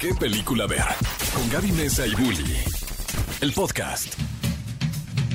¿Qué película ver? Con Gaby Mesa y Bully. El podcast.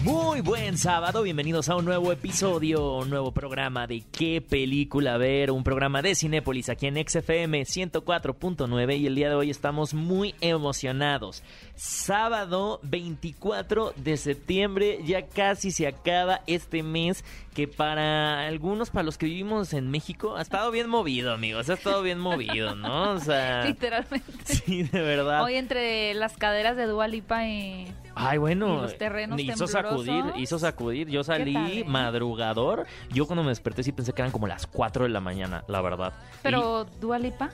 Muy buen sábado, bienvenidos a un nuevo episodio, un nuevo programa de qué película ver, un programa de Cinépolis aquí en XFM 104.9 y el día de hoy estamos muy emocionados. Sábado 24 de septiembre, ya casi se acaba este mes que para algunos, para los que vivimos en México, ha estado bien movido, amigos, ha estado bien movido, ¿no? O sea, Literalmente. sí, de verdad. Hoy entre las caderas de Dua Lipa y... Ay, bueno, Y los terrenos hizo sacudir, hizo sacudir. Yo salí tal, eh? madrugador. Yo cuando me desperté sí pensé que eran como las 4 de la mañana, la verdad. Pero Dua Lipa...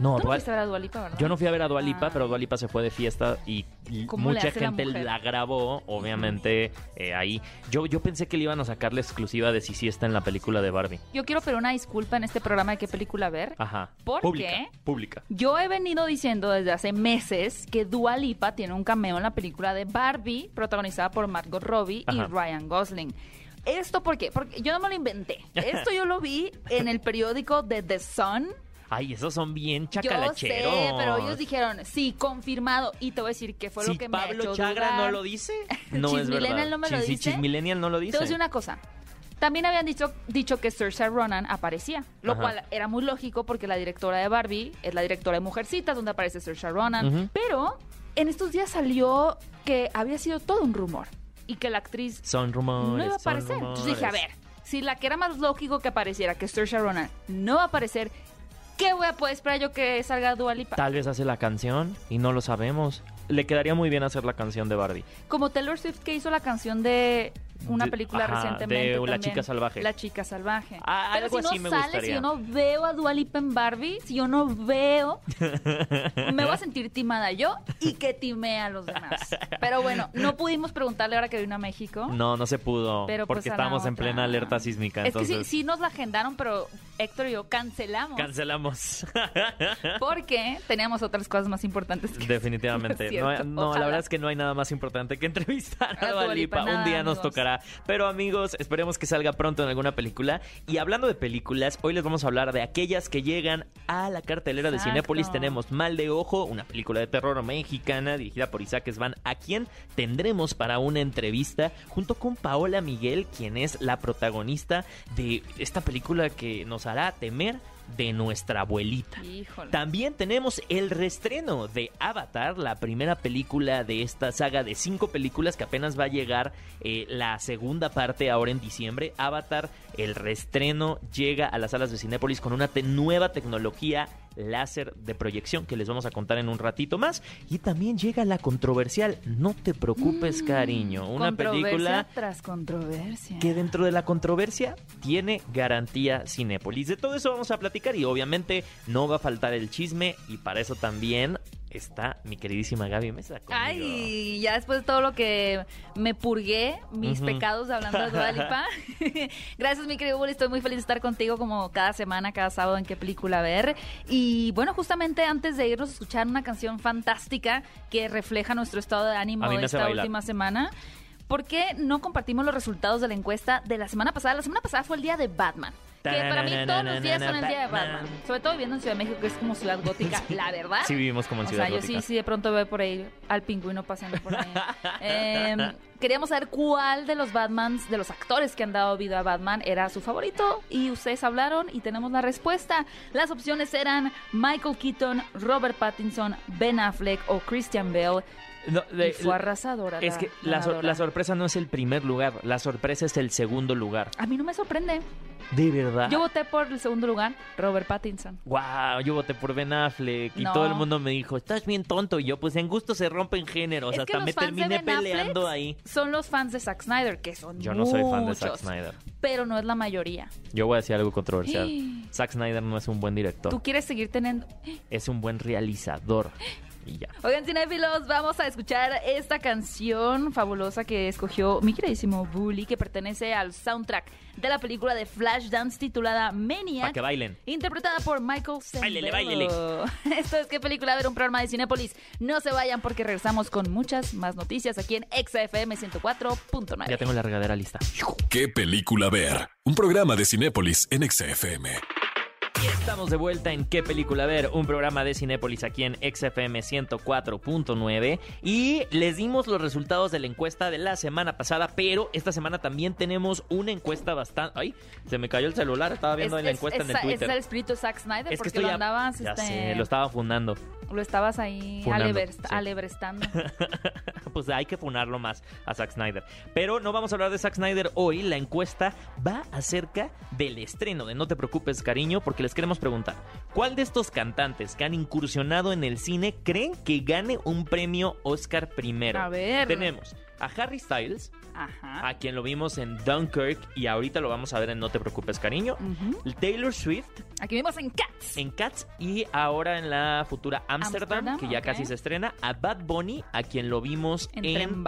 No, Tú no Dua- fuiste a ver a Dua Lipa, ¿verdad? yo no fui a ver a Dua Lipa, Ah. pero Dua Lipa se fue de fiesta y y ¿Cómo le mucha la gente la grabó, obviamente, eh, ahí. Yo, yo pensé que le iban a sacar la exclusiva de si sí está en la película de Barbie. Yo quiero pedir una disculpa en este programa de qué película ver. Ajá. ¿Por pública, qué? Pública. Yo he venido diciendo desde hace meses que Dua Lipa tiene un cameo en la película de Barbie, protagonizada por Margot Robbie Ajá. y Ryan Gosling. ¿Esto por qué? Porque yo no me lo inventé. Esto yo lo vi en el periódico de The Sun. Ay, esos son bien Yo sé, chacalacheros. pero ellos dijeron, sí, confirmado. Y te voy a decir que fue si lo que me ha Pablo hecho Chagra no dudar. lo dice, no es verdad. No me lo Sí, dice. Chismillennial no lo dice. Te voy a decir una cosa. También habían dicho, dicho que Saoirse Ronan aparecía, lo Ajá. cual era muy lógico porque la directora de Barbie es la directora de Mujercitas, donde aparece Saoirse Ronan. Pero en estos días salió que había sido todo un rumor y que la actriz Son rumores. no iba a aparecer. Entonces dije, a ver, si la que era más lógico que apareciera, que Saoirse Ronan, no va a aparecer, ¿qué voy a poder esperar yo que salga Dua Lipa? Tal vez hace la canción y no lo sabemos. Le quedaría muy bien hacer la canción de Barbie. Como Taylor Swift que hizo la canción de una película ajá, recientemente. de La también. chica salvaje. La chica salvaje. Ah, Pero algo si no así me sale, gustaría. si yo no veo a Dua Lipa en Barbie, si yo no veo, me voy a sentir timada yo y que timea a los demás. Pero bueno, no pudimos preguntarle ahora que vino a México. No, no se pudo. Pero porque pues la estábamos en plena alerta sísmica. Es que sí, sí nos la agendaron, pero Héctor y yo cancelamos. cancelamos. porque teníamos otras cosas más importantes que Definitivamente. No, la verdad es que no hay nada más importante que entrevistar a A Dua Lipa. Un día nos amigos. Pero amigos, esperemos que salga pronto en alguna película. Y hablando de películas, hoy les vamos a hablar de aquellas que llegan a la cartelera de. Cinépolis. Tenemos Mal de Ojo, una película de terror mexicana dirigida por Isaac Svan, a quien tendremos para una entrevista junto con Paola Miguel, quien es la protagonista de esta película que nos hará temer de nuestra abuelita. Híjole. También tenemos el restreno de Avatar, la primera película de esta saga de cinco películas que apenas va a llegar eh, la segunda parte ahora en diciembre. Avatar, el restreno llega a las salas de Cinépolis con una te- nueva tecnología láser de proyección que les vamos a contar en un ratito más. Y también llega la controversial No te preocupes, cariño, una Mm, Controversia película tras controversia. que dentro de la controversia tiene garantía Cinépolis. De todo eso vamos a platicar y obviamente no va a faltar el chisme y para eso también está mi queridísima Gaby Mesa. conmigo. Ay, ya después de todo lo que me purgué, mis pecados hablando de Dua Lipa. Gracias, mi querido Bully. Estoy muy feliz de estar contigo como cada semana, cada sábado en qué película ver. Y bueno, justamente antes de irnos a escuchar una canción fantástica que refleja nuestro estado de ánimo de esta bailar. última semana. ¿Por qué no compartimos los resultados de la encuesta de la semana pasada? La semana pasada fue el día de Batman. Que para mí todos los días son el día de Batman. Sobre todo viviendo en Ciudad de México, que es como ciudad gótica, la verdad. Sí vivimos como en O Ciudad sea, yo Gótica. sí, sí, de pronto veo por ahí al pingüino paseando por ahí. Queríamos saber cuál de los Batmans, de los actores que han dado vida a Batman, era su favorito. Y ustedes hablaron y tenemos la respuesta. Las opciones eran Michael Keaton, Robert Pattinson, Ben Affleck o Christian Bale. Y fue arrasadora. es que la, sor- la sorpresa no es el primer lugar, la sorpresa es el segundo lugar. A mí no me sorprende. De verdad. Yo voté por el segundo lugar, Robert Pattinson. Wow, yo voté por Ben Affleck y No. todo el mundo me dijo, estás bien tonto. Y yo, pues en gusto se rompen géneros. es Hasta me terminé peleando ahí. son los fans de Zack Snyder, que son Yo no soy fan de Zack muchos, Snyder. Pero no es la mayoría. Yo voy a decir algo controversial. Zack Snyder no es un buen director. Tú quieres seguir teniendo... Es un buen realizador. Y ya. Oigan, cinéfilos, vamos a escuchar esta canción fabulosa que escogió mi queridísimo Bully, que pertenece al soundtrack de la película de Flashdance titulada Maniac. Para que bailen. Interpretada por Michael Báilele, Sembello. báilele. Esto es qué película ver un programa de Cinépolis. No se vayan porque regresamos con muchas más noticias aquí en XFM 104.9. Ya tengo la regadera lista. ¿Qué película ver? Un programa de Cinépolis en XFM. Y estamos de vuelta en ¿Qué película ver? Un programa de Cinépolis aquí en XFM 104.9 y les dimos los resultados de la encuesta de la semana pasada, pero esta semana también tenemos una encuesta bastante... ¡Ay! Se me cayó el celular, estaba viendo Es- la es- encuesta en es- el Twitter. Es el espíritu Zack Snyder, Es que porque estoy lo andabas, ya este, sé, lo estaba fundando. Lo estabas ahí Funando, alebrest- sí. alebrestando. pues hay que funarlo más a Zack Snyder. Pero no vamos a hablar de Zack Snyder hoy. La encuesta va acerca del estreno de No te preocupes, cariño, porque les queremos preguntar: ¿cuál de estos cantantes que han incursionado en el cine creen que gane un premio Oscar primero? A ver. Tenemos a Harry Styles, Ajá. a quien lo vimos en Dunkirk y ahorita lo vamos a ver en No te preocupes, cariño. Ujú. Taylor Swift Aquí vimos en Cats. en Cats y ahora en la futura Amsterdam, Amsterdam, que ya casi se estrena, a Bad Bunny, a quien lo vimos en, En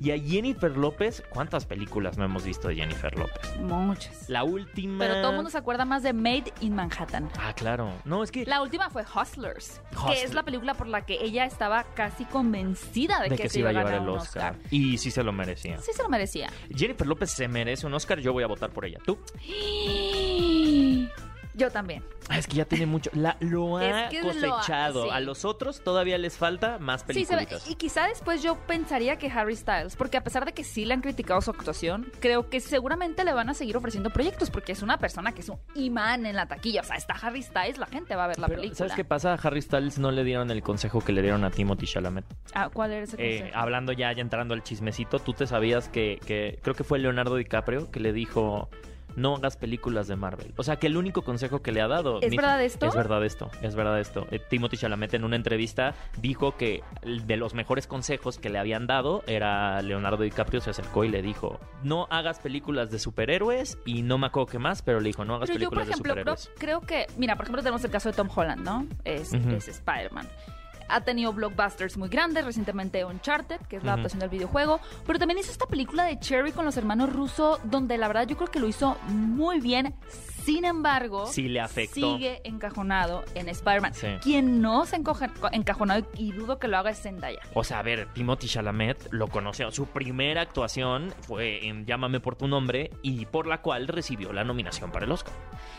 y a Jennifer López. ¿Cuántas películas no hemos visto de Jennifer López? Muchas. La última... Pero todo el mundo se acuerda más de Made in Manhattan. Ah, claro. No, es que... La última fue Hustlers, que Hustlers. es la película por la que ella estaba casi convencida de, de que se iba a llevar el Oscar. Y sí se lo merecía. Sí se lo merecía. Jennifer López se merece un Oscar, yo voy a votar por ella. ¿Tú? Yo también. Ah, es que ya tiene mucho... La, lo ha Es que lo ha- cosechado. sí. A los otros todavía les falta más Sí, películas. y quizá después yo pensaría que Harry Styles, porque a pesar de que sí le han criticado su actuación, creo que seguramente le van a seguir ofreciendo proyectos, porque es una persona que es un imán en la taquilla. O sea, está Harry Styles, la gente va a ver la Pero, película. ¿Sabes qué pasa? A Harry Styles no le dieron el consejo que le dieron a Timothy Chalamet. Ah, ¿Cuál era ese Eh, consejo? hablando ya, ya entrando al chismecito, tú te sabías que, que creo que fue Leonardo DiCaprio que le dijo no hagas películas de Marvel. O sea, que el único consejo que le ha dado... ¿Es mi- verdad esto? Es verdad esto, es verdad esto. Eh, Timothy Chalamet en una entrevista dijo que de los mejores consejos que le habían dado era Leonardo DiCaprio se acercó y le dijo no hagas películas de superhéroes y no me acuerdo qué más, pero le dijo no hagas Pero yo, por películas ejemplo, de superhéroes. creo que, mira, por ejemplo, tenemos el caso de Tom Holland, ¿no? Es, es Spider-Man. Ha tenido blockbusters muy grandes, recientemente Uncharted, que es la adaptación del videojuego, pero también hizo esta película de Cherry con los hermanos Russo, donde la verdad yo creo que lo hizo muy bien. Sin embargo, Sí le afectó. sigue encajonado en Spider-Man. Sí. Quien no se encoja- encajonado y dudo que lo haga es Zendaya. O sea, a ver, Timothy Chalamet lo conoció. Su primera actuación fue en Llámame por tu nombre y por la cual recibió la nominación para el Oscar.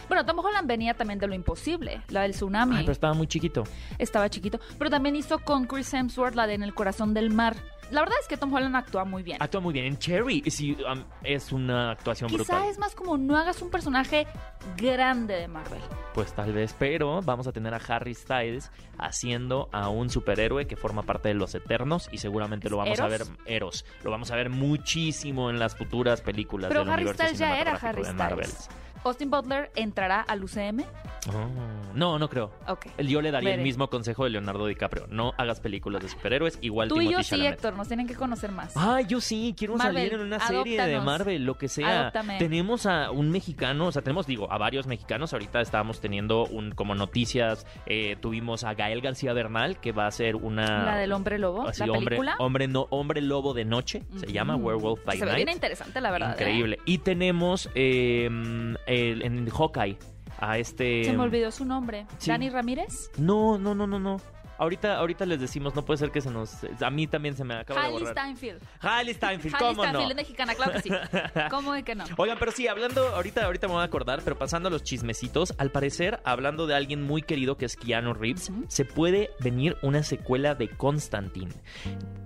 Bueno, Tom Holland venía también de lo imposible, la del tsunami. Ay, pero estaba muy chiquito. estaba chiquito. Pero también hizo con Chris Hemsworth la de En el corazón del mar. La verdad es que Tom Holland actúa muy bien. Actúa muy bien. En Cherry sí, um, es una actuación Quizá brutal. es más como no hagas un personaje grande de Marvel. Pues tal vez, pero vamos a tener a Harry Styles haciendo a un superhéroe que forma parte de los Eternos y seguramente lo vamos a ver, ¿Eros? Lo vamos a ver muchísimo en las futuras películas Pero del Harry universo Styles ya era Harry de Marvel. Styles. Austin Butler entrará al UCM. Oh, no, no creo. Ok. Yo le daría el mismo consejo de Leonardo DiCaprio. No hagas películas de superhéroes igual Tú y Timothée yo sí. Héctor, nos tienen que conocer más. Ah, yo sí, quiero Marvel, salir en una serie de. Marvel, lo que sea. Adóptame. Tenemos a un mexicano, o sea, tenemos, digo, a varios mexicanos. Ahorita estábamos teniendo un como noticias. eh, tuvimos a Gael García Bernal, que va a ser una. la del hombre lobo, así, la hombre, película. hombre, no, hombre lobo de noche, se llama. Werewolf by Se ve Night. bien interesante, la verdad. ¿eh? Increíble. Y tenemos eh, el- en Hawkeye a este. Se me olvidó su nombre. Sí. ¿Dani Ramírez? No, no, no, no, no. Ahorita, ahorita les decimos, no puede ser que se nos. A mí también se me acaba de Hailey borrar. Steinfeld. Hailey Steinfeld, ¿cómo Steinfeld no? es mexicana, claro que sí. ¿Cómo de que no? Oigan, pero sí, hablando, ahorita, ahorita me voy a acordar, pero pasando a los chismecitos, al parecer, hablando de alguien muy querido que es Keanu Reeves, se puede venir una secuela de Constantine.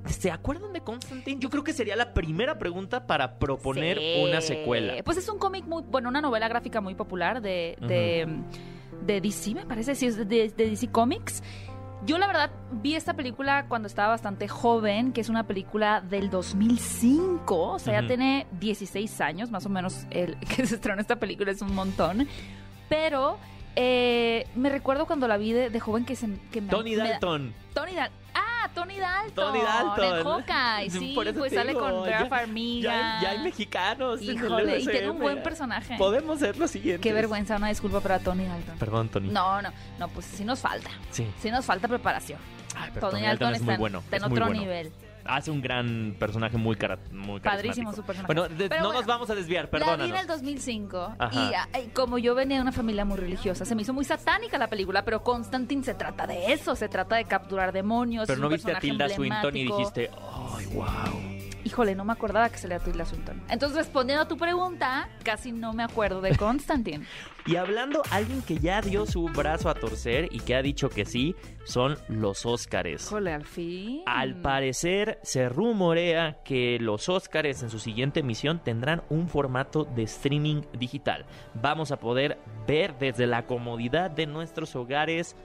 ¿Se acuerdan de Constantine? Yo creo que sería la primera pregunta para proponer Sí. una secuela. Pues es un cómic muy, bueno, una novela gráfica muy popular de, de, de DC, me parece, sí, es de, de DC Comics. Yo la verdad vi esta película cuando estaba bastante joven, que es una película del 2005, o sea, ya tiene 16 años, más o menos, el que se estrenó esta película es un montón, pero eh, me recuerdo cuando la vi de, de joven que, se, que me... Tony me da- Dalton. Tony Dalton. Ah, Tony Dalton. Tony Dalton. En Hawkeye, sí, Por eso pues te sale digo, con Vera ya- Farmiga. Ya, ya hay mexicanos. Híjole, y tiene un buen personaje. Podemos ser lo siguiente. Qué vergüenza, una disculpa para Tony Dalton. Perdón, Tony. No, no, no, pues sí nos falta. Sí. Sí nos falta preparación. Ay, pero Tony, Dalton, es está muy en- bueno. está en es muy otro bueno. nivel. Hace un gran personaje muy, cara, muy Padrísimo su personaje. Bueno, de- no bueno, nos vamos a desviar, La vi en perdónanos. el 2005 Ajá. y ay, como yo venía de una familia muy religiosa, se me hizo muy satánica la película, pero Constantine se trata de eso, se trata de capturar demonios. Pero no viste a Tilda Swinton y dijiste, ¡ay, wow! Híjole, no me acordaba que salía Tilda Swinton. Entonces, respondiendo a tu pregunta, casi no me acuerdo de Constantine. Y hablando, alguien que ya dio su brazo a torcer y que ha dicho que sí, son los Óscares. Híjole, al fin. Al parecer, se rumorea que los Óscares en su siguiente emisión tendrán un formato de streaming digital. Vamos a poder ver desde la comodidad de nuestros hogares,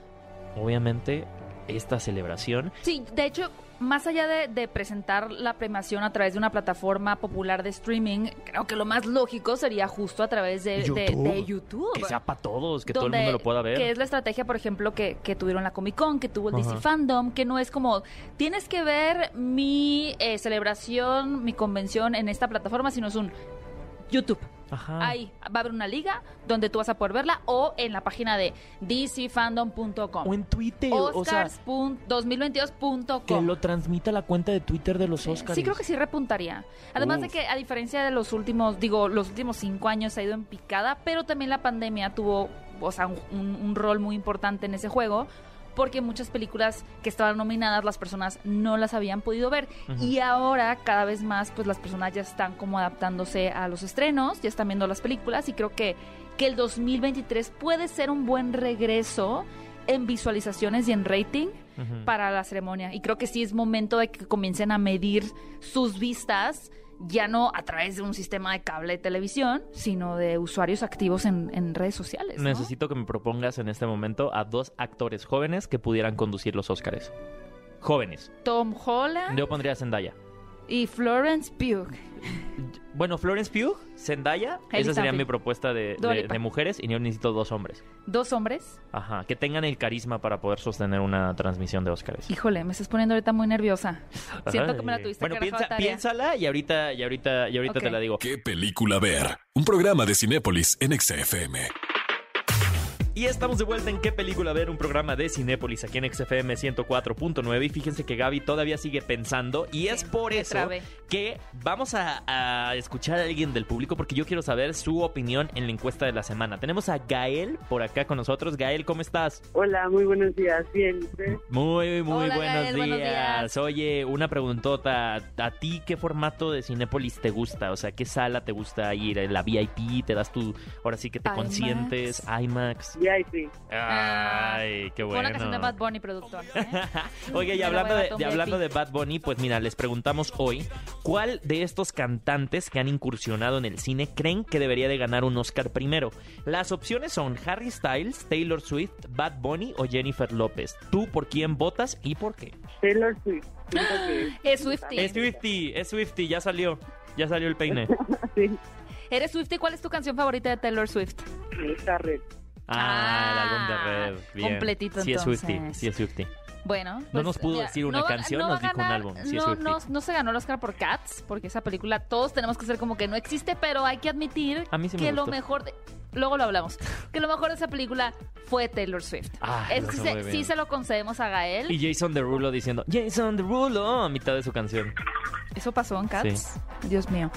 obviamente, esta celebración. Sí, de hecho, más allá de, de, presentar la premiación a través de una plataforma popular de streaming, creo que lo más lógico sería justo a través de YouTube. De, de YouTube. Que sea para todos, que todo el mundo lo pueda ver. Que es la estrategia, por ejemplo, que, que tuvieron la Comic Con, que tuvo el DC Fandom, que no es como, tienes que ver mi eh, celebración, mi convención en esta plataforma, sino es un YouTube. Ajá. Ahí va a haber una liga donde tú vas a poder verla o en la página de dcfandom.com o en Twitter o sea, Oscars2022.com que lo transmita la cuenta de Twitter de los Oscars. Sí, creo que sí repuntaría. Además Uf. de que a diferencia de los últimos, digo, los últimos cinco años ha ido en picada, pero también la pandemia tuvo, o sea, un, un, un rol muy importante en ese juego porque muchas películas que estaban nominadas las personas no las habían podido ver Uh -huh. y ahora cada vez más pues las personas ya están como adaptándose a los estrenos, ya están viendo las películas y creo que, que el 2023 puede ser un buen regreso en visualizaciones y en rating Uh -huh. para la ceremonia y creo que sí es momento de que comiencen a medir sus vistas ya no a través de un sistema de cable de televisión, sino de usuarios activos en, en redes sociales. ¿no? Necesito que me propongas en este momento a dos actores jóvenes que pudieran conducir los Óscares. Jóvenes. Tom Holland Yo pondría a Zendaya. Y Florence Pugh. Bueno, Florence Pugh, Zendaya, Hailey esa sería Steinfeld. mi propuesta de, Dua de- Lipa. de mujeres y yo necesito dos hombres. Dos hombres. Ajá, que tengan el carisma para poder sostener una transmisión de Óscares. Híjole, me estás poniendo ahorita muy nerviosa. Siento que me la tuviste Bueno, que piensa, tarea. piénsala y ahorita, y ahorita, y ahorita Ok. te la digo. ¿Qué película ver? Un programa de Cinépolis en XFM. Y estamos de vuelta en qué película ver, un programa de Cinépolis aquí en XFM 104.9 y fíjense que Gaby todavía sigue pensando y es Sí, por me eso trabé. que vamos a, a escuchar a alguien del público porque yo quiero saber su opinión en la encuesta de la semana. Tenemos a Gael por acá con nosotros. Gael, ¿cómo estás? Hola, muy buenos días. Bien, ¿usted? Muy, muy Hola, buenos, Gael, días. buenos días. Oye, una preguntota. ¿A ti qué formato de Cinépolis te gusta? O sea, ¿qué sala te gusta ir? ¿La VIP? ¿Te das tu... Ahora sí que te IMAX. consientes? IMAX. VIP. Ay, qué bueno. una canción de Bad Bunny, productor. ¿eh? Oye, y hablando de, hablando de. Bad Bunny, pues mira, les preguntamos hoy, ¿cuál de estos cantantes que han incursionado en el cine creen que debería de ganar un Oscar primero? Las opciones son Harry Styles, Taylor Swift, Bad Bunny o Jennifer López. ¿Tú por quién votas y por qué? Taylor Swift. Es Swiftie. Es Swifty, es Swifty, ya salió. Ya salió el peine. sí, ¿Eres Swiftie? ¿Cuál es tu canción favorita de Taylor Swift? esta red. Ah, el álbum de Red. Bien. completito, Sí es Swifty, entonces. sí es Swifty. Bueno. No nos pudo decir una va- canción, nos dijo un álbum, sí no, no, no se ganó el Oscar por Cats, porque esa película todos tenemos que ser como que no existe, pero hay que admitir A mí sí me que lo mejor de- Luego lo hablamos. Que lo mejor de esa película fue Taylor Swift. Ah, es que se- sí se lo concedemos a Gael. Y Jason Derulo diciendo Jason Derulo a mitad de su canción. Eso pasó en Cats. Dios mío.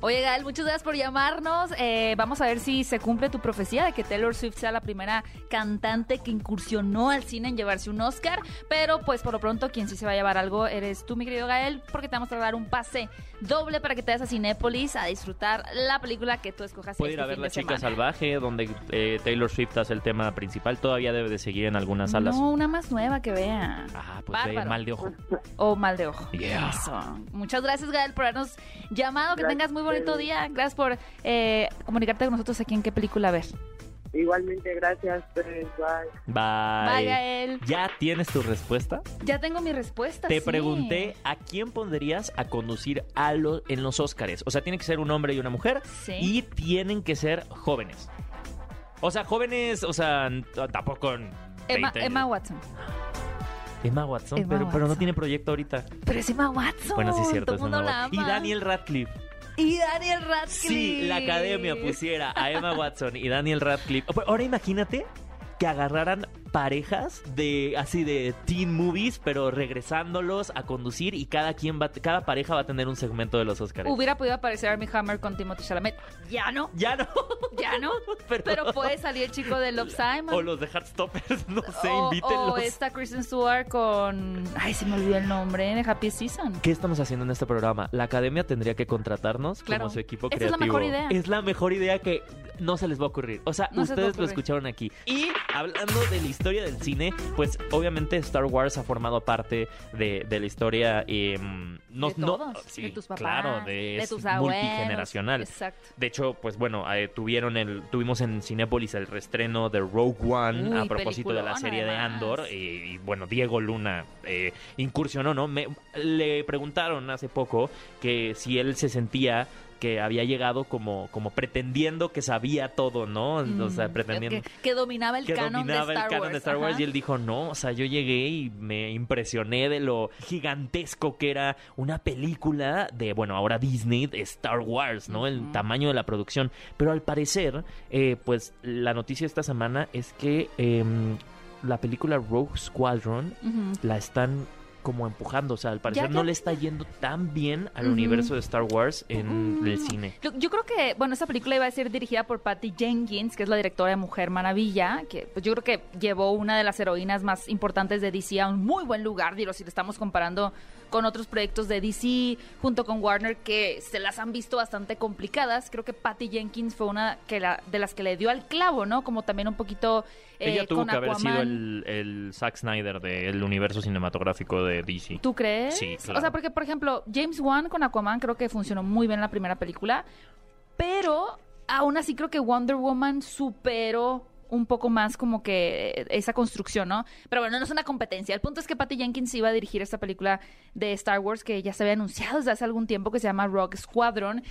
Oye, Gael, muchas gracias por llamarnos. Eh, vamos a ver si se cumple tu profecía de que Taylor Swift sea la primera cantante que incursionó al cine en llevarse un Oscar. Pero, pues, por lo pronto, quien sí se va a llevar algo eres tú, mi querido Gael, porque te vamos a dar un pase doble para que te vayas a Cinépolis a disfrutar la película que tú escojas. Puede ir este a ver La Chica semana. Salvaje, donde eh, Taylor Swift hace el tema principal. Todavía debe de seguir en algunas salas. No, una más nueva que vea. Ah, pues ve mal de ojo. O mal de ojo. Yeah. Eso. Muchas gracias, Gael, por habernos llamado. Que Gracias tengas muy bonito día. Gracias por eh, comunicarte con nosotros aquí en qué película ver. Igualmente, gracias. pues, Bye. Bye. Bye, Gael. ¿Ya tienes tu respuesta? Ya tengo mi respuesta. Te sí. pregunté a quién pondrías a conducir a lo- en los Óscares. O sea, tiene que ser un hombre y una mujer. Sí. Y tienen que ser jóvenes. O sea, jóvenes, o sea, tampoco Emma, 20 años. Emma Watson. Emma Watson, Emma pero, pero no Watson. tiene proyecto ahorita. Pero es Emma Watson. Bueno, sí es cierto. Todo es el mundo Emma la Watson. ama. Y Daniel Radcliffe. Y Daniel Radcliffe. Si la academia pusiera a Emma Watson y Daniel Radcliffe. Ahora imagínate que agarraran parejas de así de teen movies, pero regresándolos a conducir y cada quien va, cada pareja va a tener un segmento de los Oscars. Hubiera podido aparecer Armie Hammer con Timothy Chalamet. Ya no. Ya no. Ya no. Pero- Pero, puede salir el chico de Love Simon. O los de Heartstoppers, no sé, O- invítenlos. o esta Kristen Stewart con. Ay, se me olvidó el nombre, de Happy Season. ¿Qué estamos haciendo en este programa? La academia tendría que contratarnos Claro. como su equipo Esa es creativo. la mejor idea. Es la mejor idea que no se les va a ocurrir. O sea, No ustedes lo escucharon aquí. Y hablando de la historia del cine, pues obviamente Star Wars ha formado parte de, de la historia. eh, no, de no- todos. sí, de tus papás. claro, de, de es tus abuelos. multigeneracional. Exacto. De hecho, pues bueno, eh, tuvieron el, tuvimos en Cinépolis el reestreno de Rogue One Uy, a propósito de la serie de. Andor. eh, y bueno, Diego Luna eh, incursionó, ¿no? Me- le preguntaron hace poco que si él se sentía que había llegado como, como pretendiendo que sabía todo, ¿no? o sea, Mm, pretendiendo Que, que dominaba el que canon dominaba de Star el canon Wars. de Star Wars ajá. y él dijo, no, o sea, yo llegué y me impresioné de lo gigantesco que era una película de, bueno, ahora Disney, de Star Wars, ¿no? El tamaño de la producción. Pero al parecer, eh, pues la noticia esta semana es que em, la película Rogue Squadron la están como empujando, o sea, al parecer Ya, no le está yendo tan bien al universo de Star Wars en el cine. Yo, yo creo que, bueno, esta película iba a ser dirigida por Patty Jenkins, que es la directora de Mujer Maravilla, que pues yo creo que llevó una de las heroínas más importantes de DC a un muy buen lugar, digo, si le estamos comparando con otros proyectos de DC junto con Warner que se las han visto bastante complicadas. Creo que Patty Jenkins fue una que la, de las que le dio al clavo, ¿no? Como también un poquito eh, Ella tuvo con que haber sido el, el Zack Snyder del universo cinematográfico de DC. ¿Tú crees? Sí, O claro. sea, porque, por ejemplo, James Wan con Aquaman creo que funcionó muy bien la primera película, pero aún así creo que Wonder Woman superó un poco más como que esa construcción, ¿no? Pero bueno, no es una competencia. El punto es que Patty Jenkins iba a dirigir esta película de Star Wars que ya se había anunciado desde hace algún tiempo que se llama Rogue Squadron.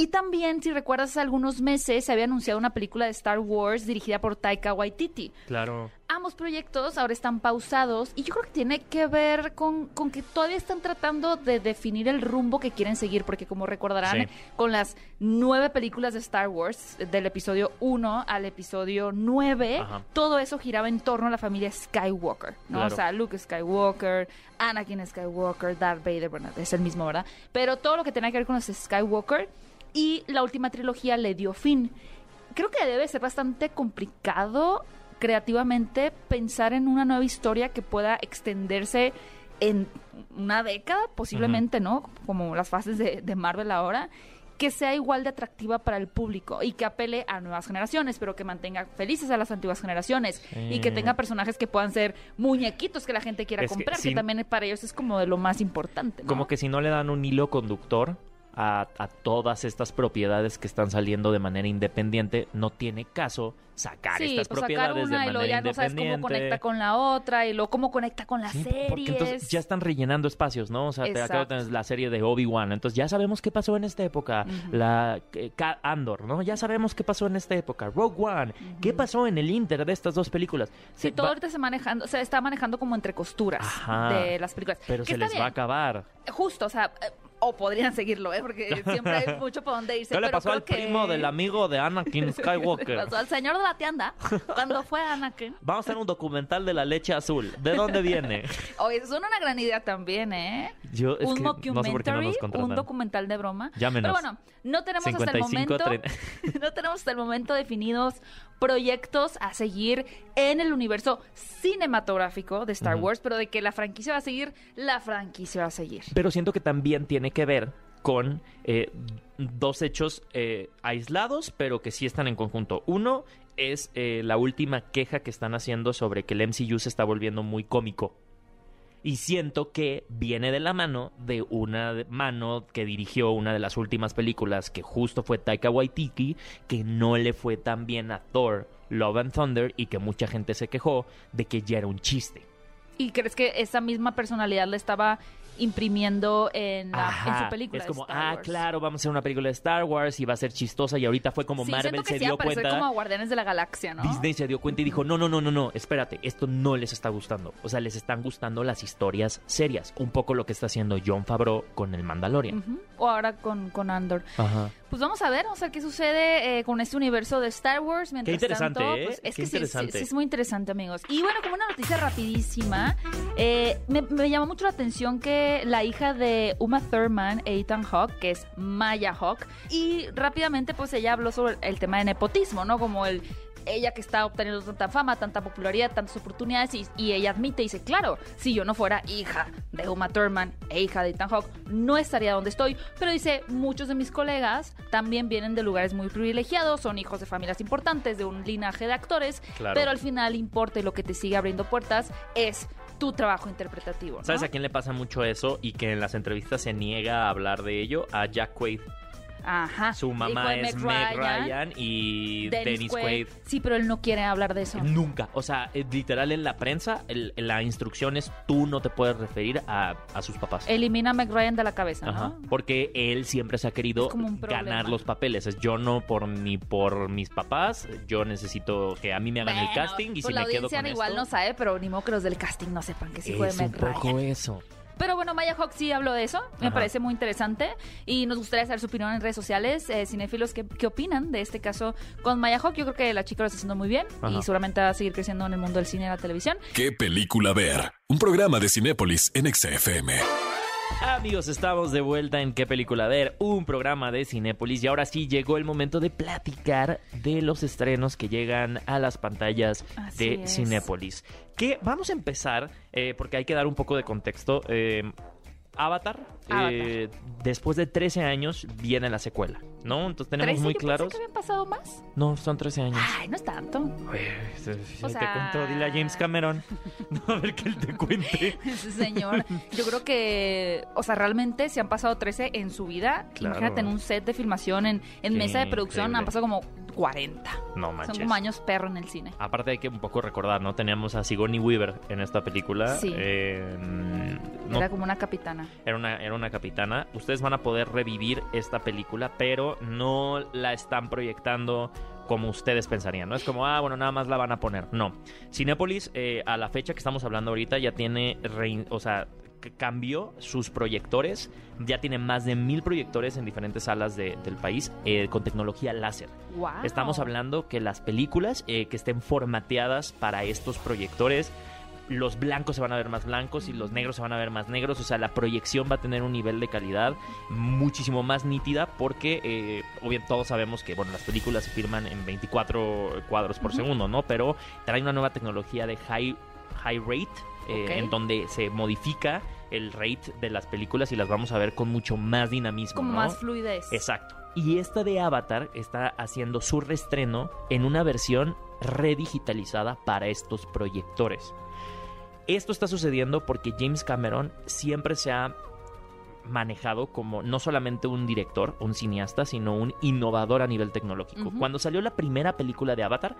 Y también, si recuerdas, hace algunos meses se había anunciado una película de Star Wars dirigida por Taika Waititi Claro. ambos proyectos ahora están pausados y yo creo que tiene que ver con, con que todavía están tratando de definir el rumbo que quieren seguir, porque como recordarán, Sí. con las nueve películas de Star Wars, del episodio 1 al episodio 9, Ajá. todo eso giraba en torno a la familia Skywalker, ¿no? Claro. O sea, Luke Skywalker, Anakin Skywalker, Darth Vader, bueno, es el mismo, ¿verdad? Pero todo lo que tenía que ver con los Skywalker y la última trilogía le dio fin creo que debe ser bastante complicado creativamente pensar en una nueva historia que pueda extenderse en una década, posiblemente, ¿no? Como las fases de, de Marvel ahora, que sea igual de atractiva para el público y que apele a nuevas generaciones, pero que mantenga felices a las antiguas generaciones y que tenga personajes que puedan ser muñequitos que la gente quiera Es que comprar, que, también para ellos es como de lo más importante, ¿no? Como que si no le dan un hilo conductor a, a todas estas propiedades que están saliendo de manera independiente, no tiene caso sacar Sí, estas pues sacar propiedades una de y luego manera ya no sabes cómo independiente. conecta con la otra y luego cómo conecta con las Sí, series. porque entonces ya están rellenando espacios, ¿no? O sea, te acabo de tener la serie de Obi-Wan, entonces ya sabemos qué pasó en esta época. La eh, Andor, ¿no? Ya sabemos qué pasó en esta época. Rogue One, ¿qué pasó en el inter de estas dos películas? Sí, Se todo va- ahorita se manejando, se está manejando como entre costuras Ajá. de las películas. pero se les va a acabar. Justo, o sea, eh, o podrían seguirlo, ¿eh? Porque siempre hay mucho por donde irse. ¿Qué le pero pasó al que- primo del amigo de Anakin Le Skywalker? pasó al señor de la tienda cuando fue Anakin. Vamos a hacer un documental de la leche azul. ¿De dónde viene? Oye, es una gran idea también, ¿eh? Yo es un que no sé por qué no documentary, un documental de broma. Llámenos. Pero bueno, no tenemos hasta el 55, momento, 30. no tenemos hasta el momento definidos proyectos a seguir en el universo cinematográfico de Star. Wars, pero de que la franquicia va a seguir, la franquicia va a seguir. Pero siento que también tiene que ver con eh, dos hechos eh, aislados, pero que sí están en conjunto. Uno es eh, la última queja que están haciendo sobre que el MCU se está volviendo muy cómico. Y siento que viene de la mano de una mano que dirigió una de las últimas películas que justo fue Taika Waititi, que no le fue tan bien a Thor, Love and Thunder y que mucha gente se quejó de que ya era un chiste. ¿Y crees que esa misma personalidad le estaba imprimiendo en, la- en Ajá, su película? Es de como, Star ah, Wars? claro, vamos a hacer una película de Star Wars y va a ser chistosa y ahorita fue como Sí, Marvel que se sí dio cuenta. como Guardianes de la Galaxia, ¿no? Disney se dio cuenta y dijo, no, no, no, no, no, espérate, esto no les está gustando. O sea, les están gustando las historias serias. Un poco lo que está haciendo John Favreau con el Mandalorian. O ahora con, con Andor. Ajá. Pues vamos a ver, vamos a ver qué sucede eh, con este universo de Star Wars. Mientras Qué interesante, tanto, ¿eh? pues, es Qué que sí, sí, sí es muy interesante, amigos. Y bueno, como una noticia rapidísima, eh, me, me llamó mucho la atención que la hija de Uma Thurman, Ethan Hawke, que es Maya Hawke, y rápidamente pues ella habló sobre el tema de nepotismo, ¿no? Como el ella que está obteniendo tanta fama, tanta popularidad, tantas oportunidades y, y ella admite y dice, claro, si yo no fuera hija de Uma Thurman e hija de Ethan Hawke, no estaría donde estoy. Pero dice, muchos de mis colegas también vienen de lugares muy privilegiados, son hijos de familias importantes, de un linaje de actores, Claro. pero al final importa y lo que te sigue abriendo puertas es tu trabajo interpretativo. ¿no? ¿Sabes a quién le pasa mucho eso y que en las entrevistas se niega a hablar de ello? A Jack Quaid. Ajá. Su mamá es Meg Ryan, y Dennis, Quaid. Sí, pero él no quiere hablar de eso. Nunca. O sea, eh, literal en la prensa, el- la instrucción es tú no te puedes referir a, a sus papás. Elimina a Meg Ryan de la cabeza, Ajá, ¿no? porque él siempre se ha querido ganar los papeles. Es yo no por ni por mis papás, yo necesito que a mí me hagan el casting y pues si la me quedo con igual esto, no sabe, pero ni modo que los del casting no sepan que es hijo de es un Meg poco eso. Pero bueno, Maya Hawk sí habló de eso, me Ajá. parece muy interesante y nos gustaría saber su opinión en redes sociales, eh, cinéfilos, ¿qué, qué opinan de este caso con Maya Hawk? Yo creo que la chica lo está haciendo muy bien Ajá. y seguramente va a seguir creciendo en el mundo del cine y la televisión. ¿Qué película ver? Un programa de Cinépolis en XFM. Amigos, estamos de vuelta en ¿Qué película ver? Un programa de Cinépolis y ahora sí llegó el momento de platicar de los estrenos que llegan a las pantallas Así de es. Cinépolis. Que vamos a empezar, eh, porque hay que dar un poco de contexto. eh, Avatar, Avatar. eh, después de 13 años viene la secuela, ¿no? Entonces tenemos muy claros. que habían pasado más? No, son 13 años. Ay, no es tanto. Güey, se- se- O te sea- cuento, dile a James Cameron. No, a ver que él te cuente. Ese señor. Yo creo que, o sea, realmente se han pasado 13 en su vida. Claro. Imagínate en un set de filmación, en, mesa de producción, increíble. han pasado como 40. No manches. Son como años perro en el cine. Aparte hay que un poco recordar, ¿no? Teníamos a Sigourney Weaver en esta película. Sí. Eh, no, Era como una capitana. era una, era una capitana. Ustedes van a poder revivir esta película, pero no la están proyectando como ustedes pensarían. No es como, ah, bueno, nada más la van a poner. No. Cinépolis, eh, a la fecha que estamos hablando ahorita, ya tiene, rein- o sea, cambió sus proyectores. Ya tiene más de mil proyectores en diferentes salas de- del país eh, con tecnología láser. Wow. Estamos hablando que las películas eh, que estén formateadas para estos proyectores, los blancos se van a ver más blancos y los negros se van a ver más negros. O sea, la proyección va a tener un nivel de calidad muchísimo más nítida porque, eh, obvio, todos sabemos que, bueno, las películas se firman en 24 cuadros por segundo, ¿no? Pero trae una nueva tecnología de high, high rate, eh, en donde se modifica el rate de las películas y las vamos a ver con mucho más dinamismo, Como ¿no? más fluidez. Exacto. Y esta de Avatar está haciendo su reestreno en una versión redigitalizada para estos proyectores. Esto está sucediendo porque James Cameron siempre se ha manejado como no solamente un director, un cineasta, sino un innovador a nivel tecnológico. Cuando salió la primera película de Avatar,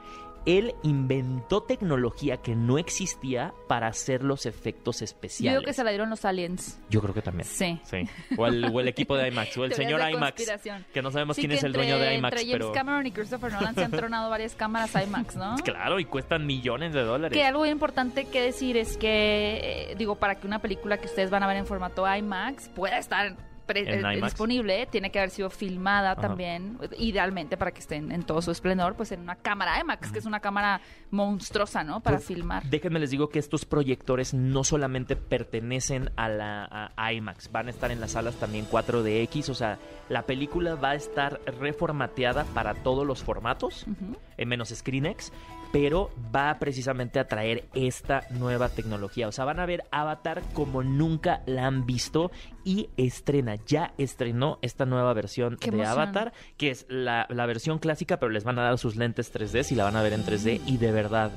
él inventó tecnología que no existía para hacer los efectos Yo especiales. digo que se la dieron los aliens. Yo creo que también. Sí. Sí. O el, o el equipo de IMAX, o el señor IMAX. Que no sabemos Sí, quién es el dueño de IMAX, Entre James pero. Cameron y Christopher Nolan se han tronado varias cámaras IMAX, ¿no? Claro, y cuestan millones de dólares. Que algo importante que decir es que, eh, digo, para que una película que ustedes van a ver en formato IMAX pueda estar eh, disponible, tiene que haber sido filmada Ajá. también, idealmente para que estén en todo su esplendor, pues en una cámara IMAX, que es una cámara monstruosa, ¿no? Para Pues, filmar. Déjenme les digo que estos proyectores no solamente pertenecen a la a IMAX, van a estar en las salas también 4DX, o sea, la película va a estar reformateada para todos los formatos, Ujú. eh, menos ScreenX, pero va precisamente a traer esta nueva tecnología. O sea, van a ver Avatar como nunca la han visto y estrena, ya estrenó esta nueva versión Qué de emoción. Avatar, que es la, la versión clásica, pero les van a dar sus lentes 3D y la van a ver en 3D y de verdad,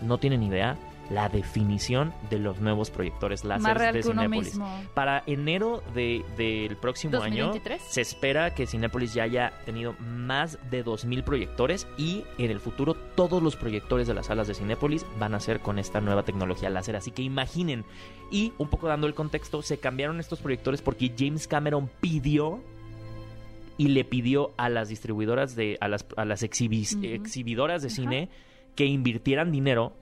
no tienen idea la definición de los nuevos proyectores láser de Cinépolis. Para enero de- del próximo año 2023. se espera que Cinépolis ya haya tenido más de 2.000 proyectores y en el futuro todos los proyectores de las salas de Cinépolis van a ser con esta nueva tecnología láser. Así que imaginen. Y un poco dando el contexto, se cambiaron estos proyectores porque James Cameron pidió y le pidió a las distribuidoras de a las, a las exhibidoras de cine que invirtieran dinero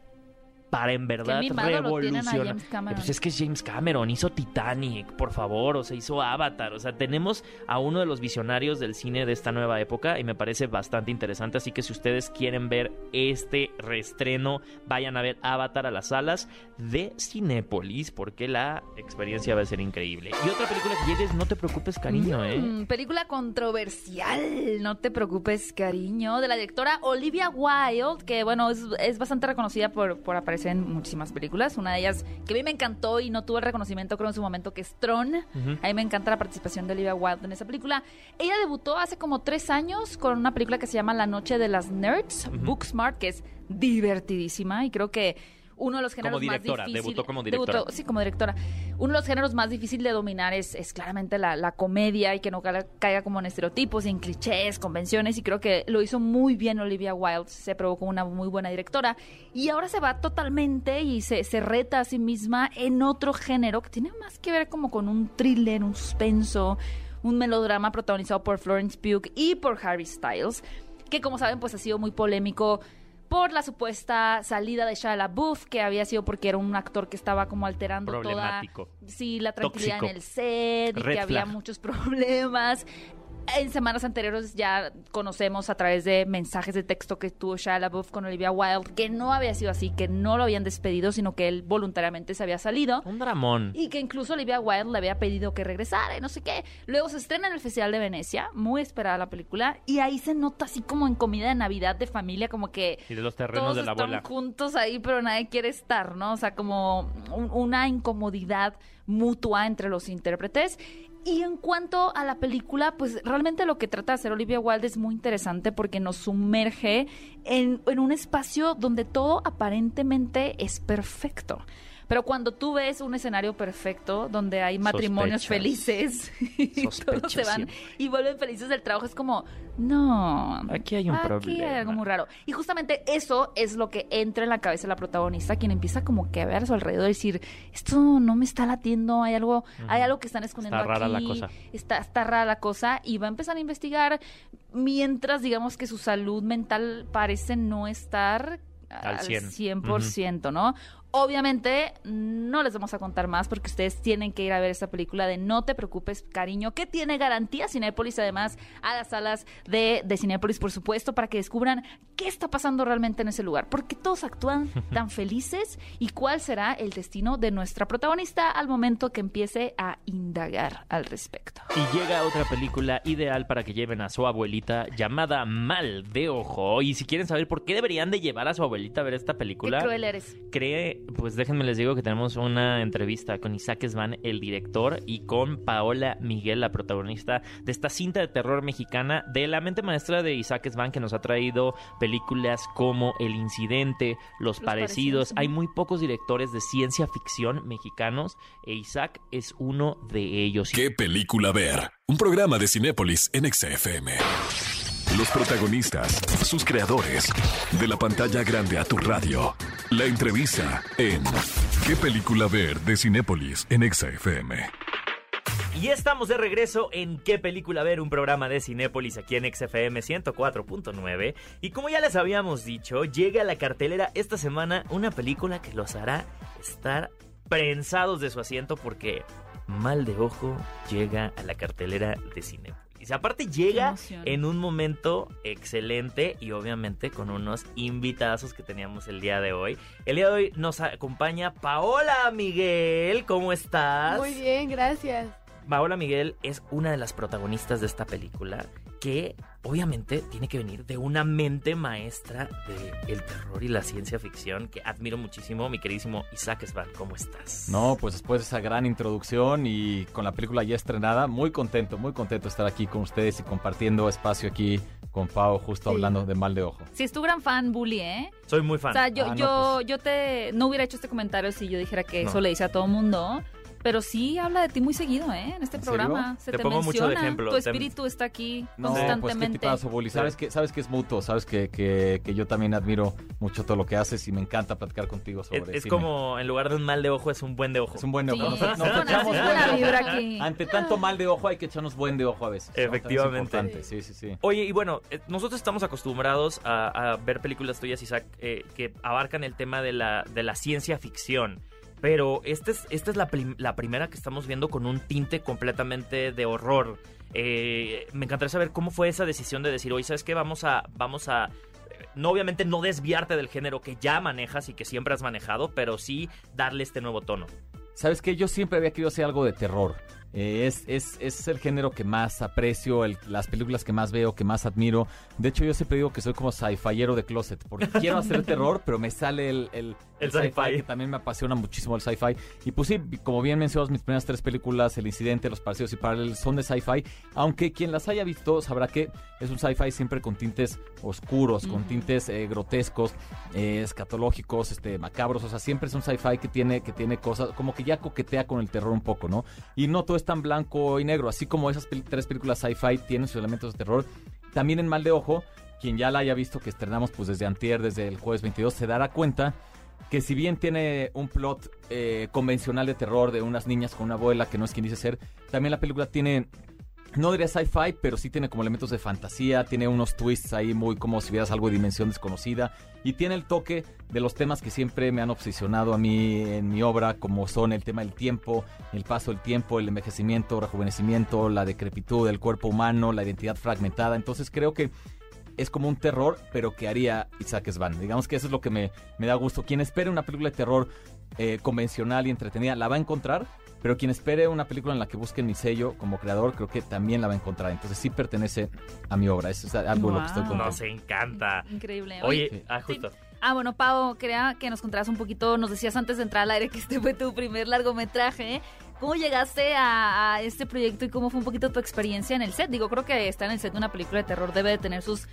para en verdad revolucionar. James Cameron. Pues es que James Cameron hizo Titanic, por favor, o sea, hizo Avatar, o sea, tenemos a uno de los visionarios del cine de esta nueva época y me parece bastante interesante, así que si ustedes quieren ver este reestreno, vayan a ver Avatar a las salas de Cinépolis, porque la experiencia va a ser increíble. Y otra película que llegues, no te preocupes, cariño, ¿eh? Mm, película controversial, no te preocupes, cariño, de la directora Olivia Wilde, que bueno, es, es bastante reconocida por, por aparecer en muchísimas películas. Una de ellas que a mí me encantó y no tuvo el reconocimiento, creo, en su momento, que es Tron. A mí me encanta la participación de Olivia Wilde en esa película. Ella debutó hace como tres años con una película que se llama La Noche de las Nerds, Ujú. Booksmart, que es divertidísima y creo que uno de los géneros directora, más difíciles... debutó como directora. sí, como directora. Uno de los géneros más difíciles de dominar es, es claramente la, la comedia y que no ca- caiga como en estereotipos, en clichés, convenciones y creo que lo hizo muy bien Olivia Wilde, se probó como una muy buena directora y ahora se va totalmente y se, se reta a sí misma en otro género que tiene más que ver como con un thriller, un suspenso, un melodrama protagonizado por Florence Pugh y por Harry Styles, que como saben pues ha sido muy polémico por la supuesta salida de Shia LaBeouf, que había sido porque era un actor que estaba como alterando toda sí, la tranquilidad Tóxico. en el set y Red que había muchos problemas. En semanas anteriores ya conocemos a través de mensajes de texto que tuvo Shia LaBeouf con Olivia Wilde que no había sido así, que no lo habían despedido, sino que él voluntariamente se había salido. Un dramón. Y que incluso Olivia Wilde le había pedido que regresara y no sé qué. Luego se estrena en el Festival de Venecia, muy esperada la película, y ahí se nota así como en comida de Navidad de familia, como que Y de los terrenos todos de la están abuela. juntos ahí, pero nadie quiere estar, ¿no? O sea, como un- una incomodidad mutua entre los intérpretes. Y en cuanto a la película, pues realmente lo que trata de hacer Olivia Wilde es muy interesante porque nos sumerge en, en un espacio donde todo aparentemente es perfecto. Pero cuando tú ves un escenario perfecto donde hay matrimonios Sospechas. felices y todos se van y vuelven felices del trabajo, es como, no, Aquí hay un aquí problema. hay algo muy raro. Y justamente eso es lo que entra en la cabeza de la protagonista, quien empieza como que a ver a su alrededor y decir, esto no me está latiendo, hay algo, hay algo que están escondiendo Está rara la cosa. Está, está rara la cosa, y va a empezar a investigar mientras digamos que su salud mental parece no estar Al al 100. 100%, ¿no? Obviamente no les vamos a contar más porque ustedes tienen que ir a ver esta película de No te preocupes, cariño, que tiene garantía Cinépolis además a las salas de, de Cinépolis, por supuesto, para que descubran qué está pasando realmente en ese lugar, porque todos actúan tan felices y cuál será el destino de nuestra protagonista al momento que empiece a indagar al respecto. Y llega otra película ideal para que lleven a su abuelita llamada Mal de Ojo. Y si quieren saber por qué deberían de llevar a su abuelita a ver esta Qué película, cruel eres. cree, pues déjenme les digo que tenemos una entrevista con Isaac Svan, el director, y con Paola Miguel, la protagonista de esta cinta de terror mexicana de la mente maestra de Isaac Svan, que nos ha traído películas como El Incidente, Los, Los Parecidos. Parecidos, Hay muy pocos directores de ciencia ficción mexicanos, e Isaac es uno de ellos. ¿Qué película ver? Un programa de Cinépolis en XFM. Los protagonistas, sus creadores, de la pantalla grande a tu radio. La entrevista en ¿Qué película ver? de Cinépolis en XFM. Y estamos de regreso en ¿Qué película ver? Un programa de Cinépolis aquí en XFM 104.9. Y como ya les habíamos dicho, llega a la cartelera esta semana una película que los hará estar prensados de su asiento porque Mal de Ojo llega a la cartelera de Cinépolis. Aparte llega en un momento excelente y obviamente con unos invitazos que teníamos el día de hoy. El día de hoy nos acompaña Paola Miguel, ¿cómo estás? Muy bien, gracias. Paola Miguel es una de las protagonistas de esta película que obviamente tiene que venir de una mente maestra del terror y la ciencia ficción que admiro muchísimo, mi queridísimo Isaac Svan, ¿cómo estás? No, pues después de esa gran introducción y con la película ya estrenada, muy contento, muy contento de estar aquí con ustedes y compartiendo espacio aquí con Pau, justo Sí. hablando de mal de ojo. Si es tu gran fan, Bully, ¿eh? Soy muy fan. O sea, yo, Ah, no, yo, pues. yo te no hubiera hecho este comentario si yo dijera que No. eso le dice a todo mundo. Pero sí habla de ti muy seguido, ¿eh? En este ¿En serio? programa. Se Te te, pongo mucho de menciona. ejemplo. Tu Te- espíritu está aquí No, pues qué constantemente. tipazo, Bully. Sabes que, sabes que es mutuo, sabes que, que, que yo también admiro mucho todo lo que haces y me encanta platicar contigo sobre Es, es como, en lugar de un mal de ojo, es un buen de ojo. Es un buen de Sí, ojo. Nos- echamos buen la de ojo. vibra aquí. Ante tanto mal de ojo hay que echarnos buen de ojo a veces. Efectivamente. También Es importante, sí, sí, sí. Oye, y bueno, eh, nosotros estamos acostumbrados a, a ver películas tuyas, Isaac, eh, que abarcan el tema de la, de la ciencia ficción. Pero esta es, esta es la, la primera que estamos viendo con un tinte completamente de horror. Eh, me encantaría saber cómo fue esa decisión de decir, oye, ¿sabes qué? Vamos a, vamos a, no obviamente no desviarte del género que ya manejas y que siempre has manejado, pero sí darle este nuevo tono. ¿Sabes qué? Yo siempre había querido hacer algo de terror. Eh, es, es, es el género que más aprecio, el- las películas que más veo, que más admiro. De hecho, yo siempre digo que soy como sci-fiero de closet, porque quiero hacer terror, pero me sale el, el, El sci-fi. que también me apasiona muchísimo el sci-fi. Y pues sí, como bien mencionas, mis primeras tres películas, El Incidente, Los Parecidos y Paralelos, son de sci-fi, aunque quien las haya visto sabrá que es un sci-fi siempre con tintes oscuros, con tintes eh, grotescos, eh, escatológicos, este, macabros, o sea, siempre es un sci-fi que tiene, que tiene cosas, como que ya coquetea con el terror un poco, ¿no? Y no todo es tan blanco y negro, así como esas pel- tres películas sci-fi tienen sus elementos de terror, también en Mal de Ojo, quien ya la haya visto que estrenamos pues desde antier, desde el jueves 22, se dará cuenta que si bien tiene un plot eh, convencional de terror de unas niñas con una abuela que no es quien dice ser, también la película tiene no diría sci-fi, pero sí tiene como elementos de fantasía, tiene unos twists ahí muy como si vieras algo de dimensión desconocida y tiene el toque de los temas que siempre me han obsesionado a mí en mi obra, como son el tema del tiempo, el paso del tiempo, el envejecimiento, rejuvenecimiento, la decrepitud del cuerpo humano, la identidad fragmentada. Entonces creo que es como un terror, pero que haría Isaac Svan. Digamos que eso es lo que me, me da gusto. Quien espere una película de terror eh, convencional y entretenida la va a encontrar, pero quien espere una película en la que busquen mi sello como creador, creo que también la va a encontrar. Entonces sí pertenece a mi obra. Eso es algo en lo que estoy Wow. contento. Nos encanta. Increíble. Oye, Sí. ah, justo. Ah, bueno, Pau, quería que nos contaras un poquito, nos decías antes de entrar al aire que este fue tu primer largometraje. ¿Cómo llegaste a, a este proyecto y cómo fue un poquito tu experiencia en el set? Digo, creo que estar en el set de una película de terror debe de tener sus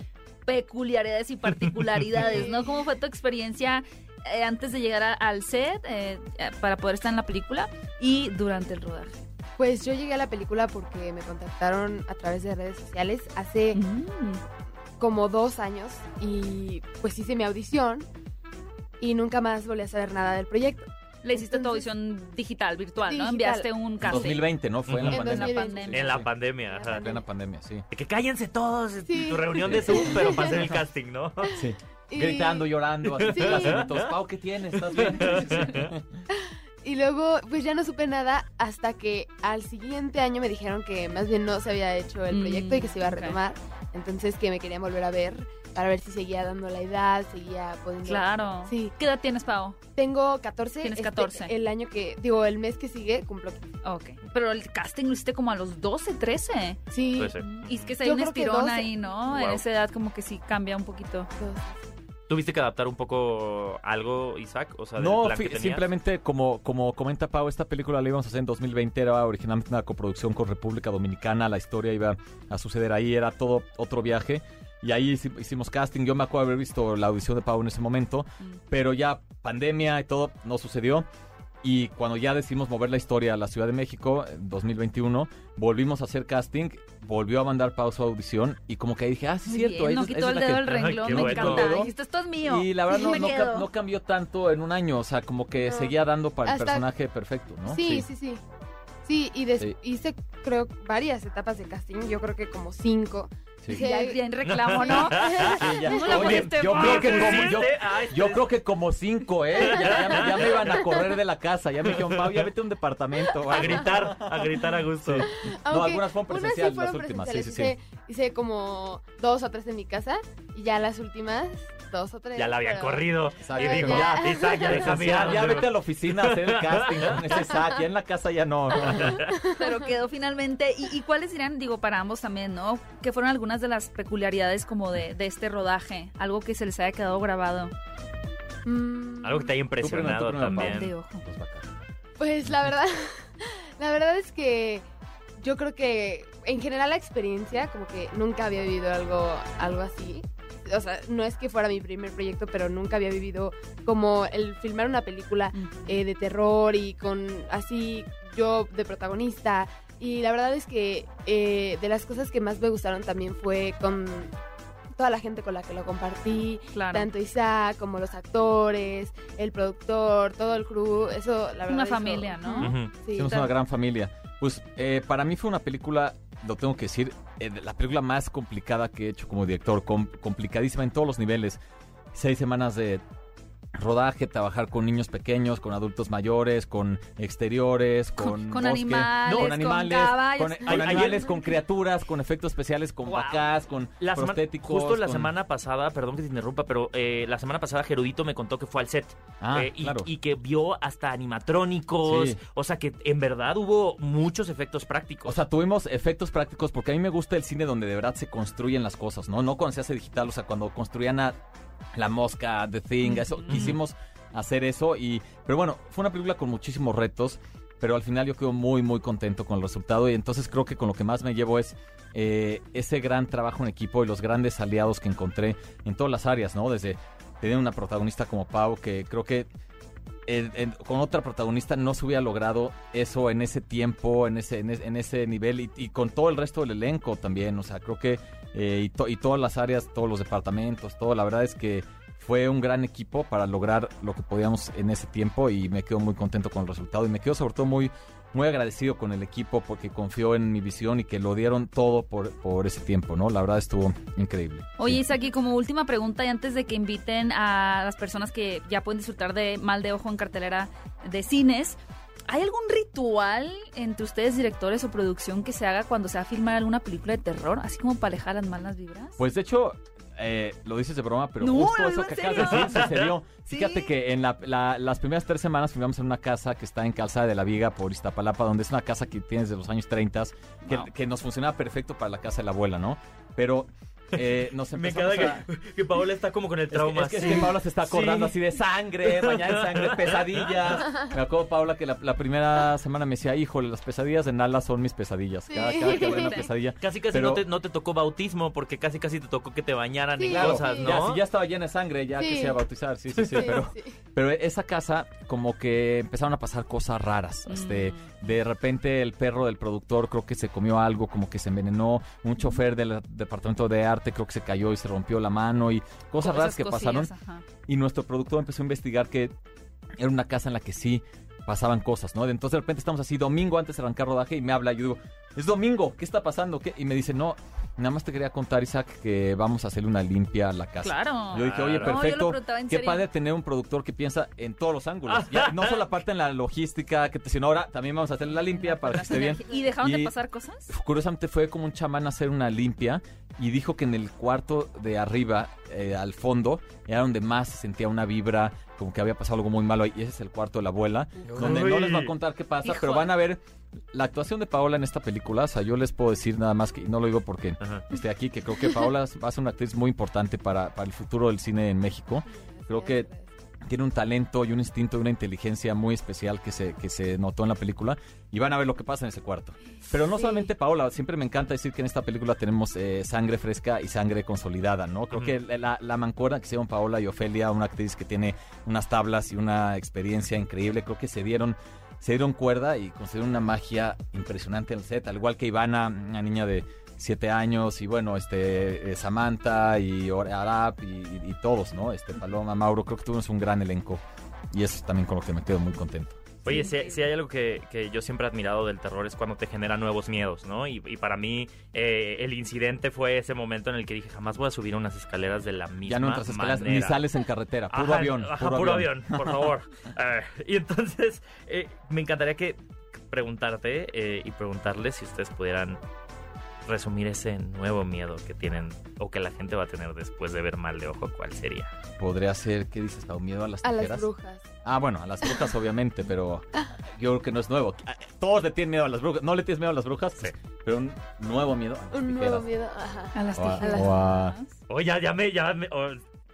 peculiaridades y particularidades, ¿no? ¿Cómo fue tu experiencia eh, antes de llegar a- al set eh, eh, para poder estar en la película y durante el rodaje? Pues yo llegué a la película porque me contactaron a través de redes sociales hace Mm. como dos años y pues hice mi audición y nunca más volví a saber nada del proyecto. Le hiciste tu Entonces- audición digital, virtual, ¿no? Digital. Enviaste un En casting. 2020, ¿no? Fue en la. En pandemia. 2020. En la pandemia, En la ajá. En plena pandemia, sí. De que cállense todos, Sí. tu reunión de Zoom, pero para hacer el casting, ¿no? Sí. Y- Gritando, llorando, así Sí. Pau, ¿qué tienes? ¿Estás bien? Y luego pues ya no supe nada hasta que al siguiente año me dijeron que más bien no se había hecho el Mm, proyecto y que se iba a retomar. Entonces que me querían volver a ver para ver si seguía dando la edad, seguía podiendo... Claro. Sí. ¿Qué edad tienes, Pau? Tengo 14. Tienes este, 14. el año que, digo, el mes que sigue cumplo 15. Ok. Pero el casting lo hiciste como a los 12, 13. Sí. Puede ser. Y es que se hay un 12. ahí, ¿no? En esa edad como que sí cambia un poquito. ¿Tuviste que adaptar un poco algo, Isaac? O sea, del No, simplemente como, como comenta Pau, esta película la íbamos a hacer en 2020, era originalmente una coproducción con República Dominicana, la historia iba a suceder ahí, era todo otro viaje. Y ahí hici- hicimos casting, yo me acuerdo haber visto la audición de Pau en ese momento, Mm. pero ya pandemia y todo no sucedió. Y cuando ya decidimos mover la historia a la Ciudad de México, en 2021, volvimos a hacer casting, volvió a mandar Pau su audición y como que ahí dije, ah, sí, Muy cierto. bien, no es- quitó el es dedo que- del renglón, me bueno. encanta. Dijiste, esto es mío. Y la verdad no, no, quedo. ca- no cambió tanto en un año, o sea, como que No. seguía dando para el personaje perfecto, ¿no? Sí, sí, sí. Sí, y des- Sí. hice, creo, varias etapas de casting. Yo creo que como cinco. Sí. Ya bien reclamo, ¿no? Sí, ya. No la Oye, pusiste yo mal. creo que como, yo, Ah, yo este- creo que como cinco, ¿eh? Ya, ya me, ya me iban a correr de la casa, ya me dijeron, Pau, ya vete a un departamento. A algo". gritar, a gritar a gusto. No, algunas fueron presenciales, sí fueron las últimas, sí, presenciales. sí, sí. Hice, hice como dos o tres en mi casa y ya las últimas dos o tres. Ya la habían pero- corrido. Y dijo, Ya. ya, Isaac, vete a la oficina a hacer el casting con ese sac, ya en la casa ya no. no. Pero quedó finalmente. ¿Y, y cuáles serían, digo, para ambos también, ¿no? Que fueron algunas de las peculiaridades como de, de este rodaje? Algo que se les haya quedado grabado. Mm, Algo que te haya Tú primero, impresionado tú primero, Pau. también. De ojo. Pues. Pues la verdad, la verdad es que yo creo que en general la experiencia, como que nunca había vivido algo, algo así. O sea, no es que fuera mi primer proyecto, pero nunca había vivido como el filmar una película eh, de terror y con así yo de protagonista. Y la verdad es que eh, de las cosas que más me gustaron también fue con toda la gente con la que lo compartí, tanto Isaac como los actores, el productor, todo el crew, eso la verdad. Una familia, ¿no? sí, Somos una gran familia. Pues eh, para mí fue una película, lo tengo que decir, eh, la película más complicada que he hecho como director, complicadísima en todos los niveles. Seis semanas de rodaje, trabajar con niños pequeños, con adultos mayores, con exteriores, con, con, animales, con animales, con, animales, con criaturas, con efectos especiales, con vacas, con prostéticos. Justo la semana pasada, perdón que te interrumpa, pero eh, la semana pasada Gerudito me contó que fue al set ah, eh, y, que vio hasta animatrónicos, o sea que en verdad hubo muchos efectos prácticos. O sea, tuvimos efectos prácticos porque a mí me gusta el cine donde de verdad se construyen las cosas, ¿no? No cuando se hace digital, o sea, cuando construían a la Mosca, The Thing, eso, quisimos hacer eso y, pero bueno, fue una película con muchísimos retos, pero al final yo quedo muy, muy contento con el resultado y entonces creo que con lo que más me llevo es eh, ese gran trabajo en equipo y los grandes aliados que encontré en todas las áreas, ¿no? Desde tener una protagonista como Pau, que creo que con otra protagonista no se hubiera logrado eso en ese tiempo, en ese, en, ese nivel y, con todo el resto del elenco también. O sea, creo que eh, y, todas las áreas, todos los departamentos, todo, la verdad es que fue un gran equipo para lograr lo que podíamos en ese tiempo y me quedo muy contento con el resultado y me quedo sobre todo muy muy agradecido con el equipo porque confió en mi visión y que lo dieron todo por, por ese tiempo, ¿no? La verdad estuvo increíble. Oye, Isaac, como última pregunta y antes de que inviten a las personas que ya pueden disfrutar de Mal de Ojo en cartelera de cines, ¿Hay algún ritual entre ustedes, directores o producción, que se haga cuando se va a filmar alguna película de terror? Así como para alejar las malas vibras. Pues de hecho, eh, lo dices de broma, pero justo eso que acabas de decir sucedió. Fíjate que en las primeras tres semanas filmamos en una casa que está en Calzada de la Viga por Iztapalapa, donde es una casa que tienes de los años 30, que, que nos funcionaba perfecto para la casa de la abuela, ¿no? Pero eh, nos Me queda que, Paola está como con el trauma. Es que, Paola se está acordando así de sangre, bañada en sangre, pesadillas. Me acuerdo, Paola, que la, primera semana me decía, híjole, las pesadillas de Nala son mis pesadillas. Cada, cada, que una pesadilla. Casi casi no, te, no, te, tocó bautismo, porque casi casi te tocó que te bañaran y cosas, ¿no? Ya, sí, ya estaba llena de sangre, ya quisiera bautizar, sí, sí, sí. pero, pero esa casa, como que empezaron a pasar cosas raras. Este, mm. de repente el perro del productor creo que se comió algo, como que se envenenó. Un chofer del departamento de arte creo que se cayó y se rompió la mano y cosas raras que pasaron. Y nuestro productor empezó a investigar que era una casa en la que sí pasaban cosas, ¿no? Entonces de repente estamos así domingo antes de arrancar rodaje y me habla, yo digo, es domingo, ¿qué está pasando? ¿Qué? Y me dice, no, nada más te quería contar, Isaac, que vamos a hacerle una limpia a la casa. Claro. Yo dije, oye, perfecto. qué padre tener un productor que piensa en todos los ángulos. no solo la parte en la logística, que te sino ahora también vamos a hacerle la limpia para que esté bien. ¿Y dejaron de pasar cosas? Curiosamente fue como un chamán a hacer una limpia y dijo que en el cuarto de arriba, eh, al fondo, era donde más se sentía una vibra, como que había pasado algo muy malo ahí. Y ese es el cuarto de la abuela, donde no les va a contar qué pasa, pero van a ver la actuación de Paola en esta película. O sea, yo les puedo decir nada más que, y no lo digo porque esté aquí, que creo que Paola va a ser una actriz muy importante para, para el futuro del cine en México. Creo que tiene un talento y un instinto y una inteligencia muy especial que se, que se notó en la película y van a ver lo que pasa en ese cuarto. Pero no solamente Paola, siempre me encanta decir que en esta película tenemos eh, sangre fresca y sangre consolidada, ¿no? Creo que la, la mancora que se llaman Paola y Ofelia, una actriz que tiene unas tablas y una experiencia increíble, creo que se dieron se dieron cuerda y construyeron una magia impresionante en el set, al igual que Ivana, una niña de siete años y bueno, este eh, Samantha y Arap y, todos, ¿no? Este Paloma, Mauro, creo que tuvimos un gran elenco y eso también con lo que me quedo muy contento. Oye, si, hay algo que, yo siempre he admirado del terror es cuando te genera nuevos miedos, ¿no? Y, para mí eh, el incidente fue ese momento en el que dije, jamás voy a subir unas escaleras de la misma Ya no entras escaleras ni sales en carretera, puro avión. puro, avión. por favor. Eh, y entonces me encantaría que preguntarte y preguntarles si ustedes pudieran resumir ese nuevo miedo que tienen o que la gente va a tener después de ver mal de ojo, ¿cuál sería? Podría ser, ¿qué dices, ¿Un ¿Miedo a las tijeras? A las brujas. Ah, bueno, a las brujas obviamente, pero yo creo que no es nuevo. Todos le tienen miedo a las brujas. ¿No le tienes miedo a las brujas? Sí. Pero un nuevo miedo a las Un nuevo miedo, ajá. A las tijeras. O a... O ya, ya me, ya me...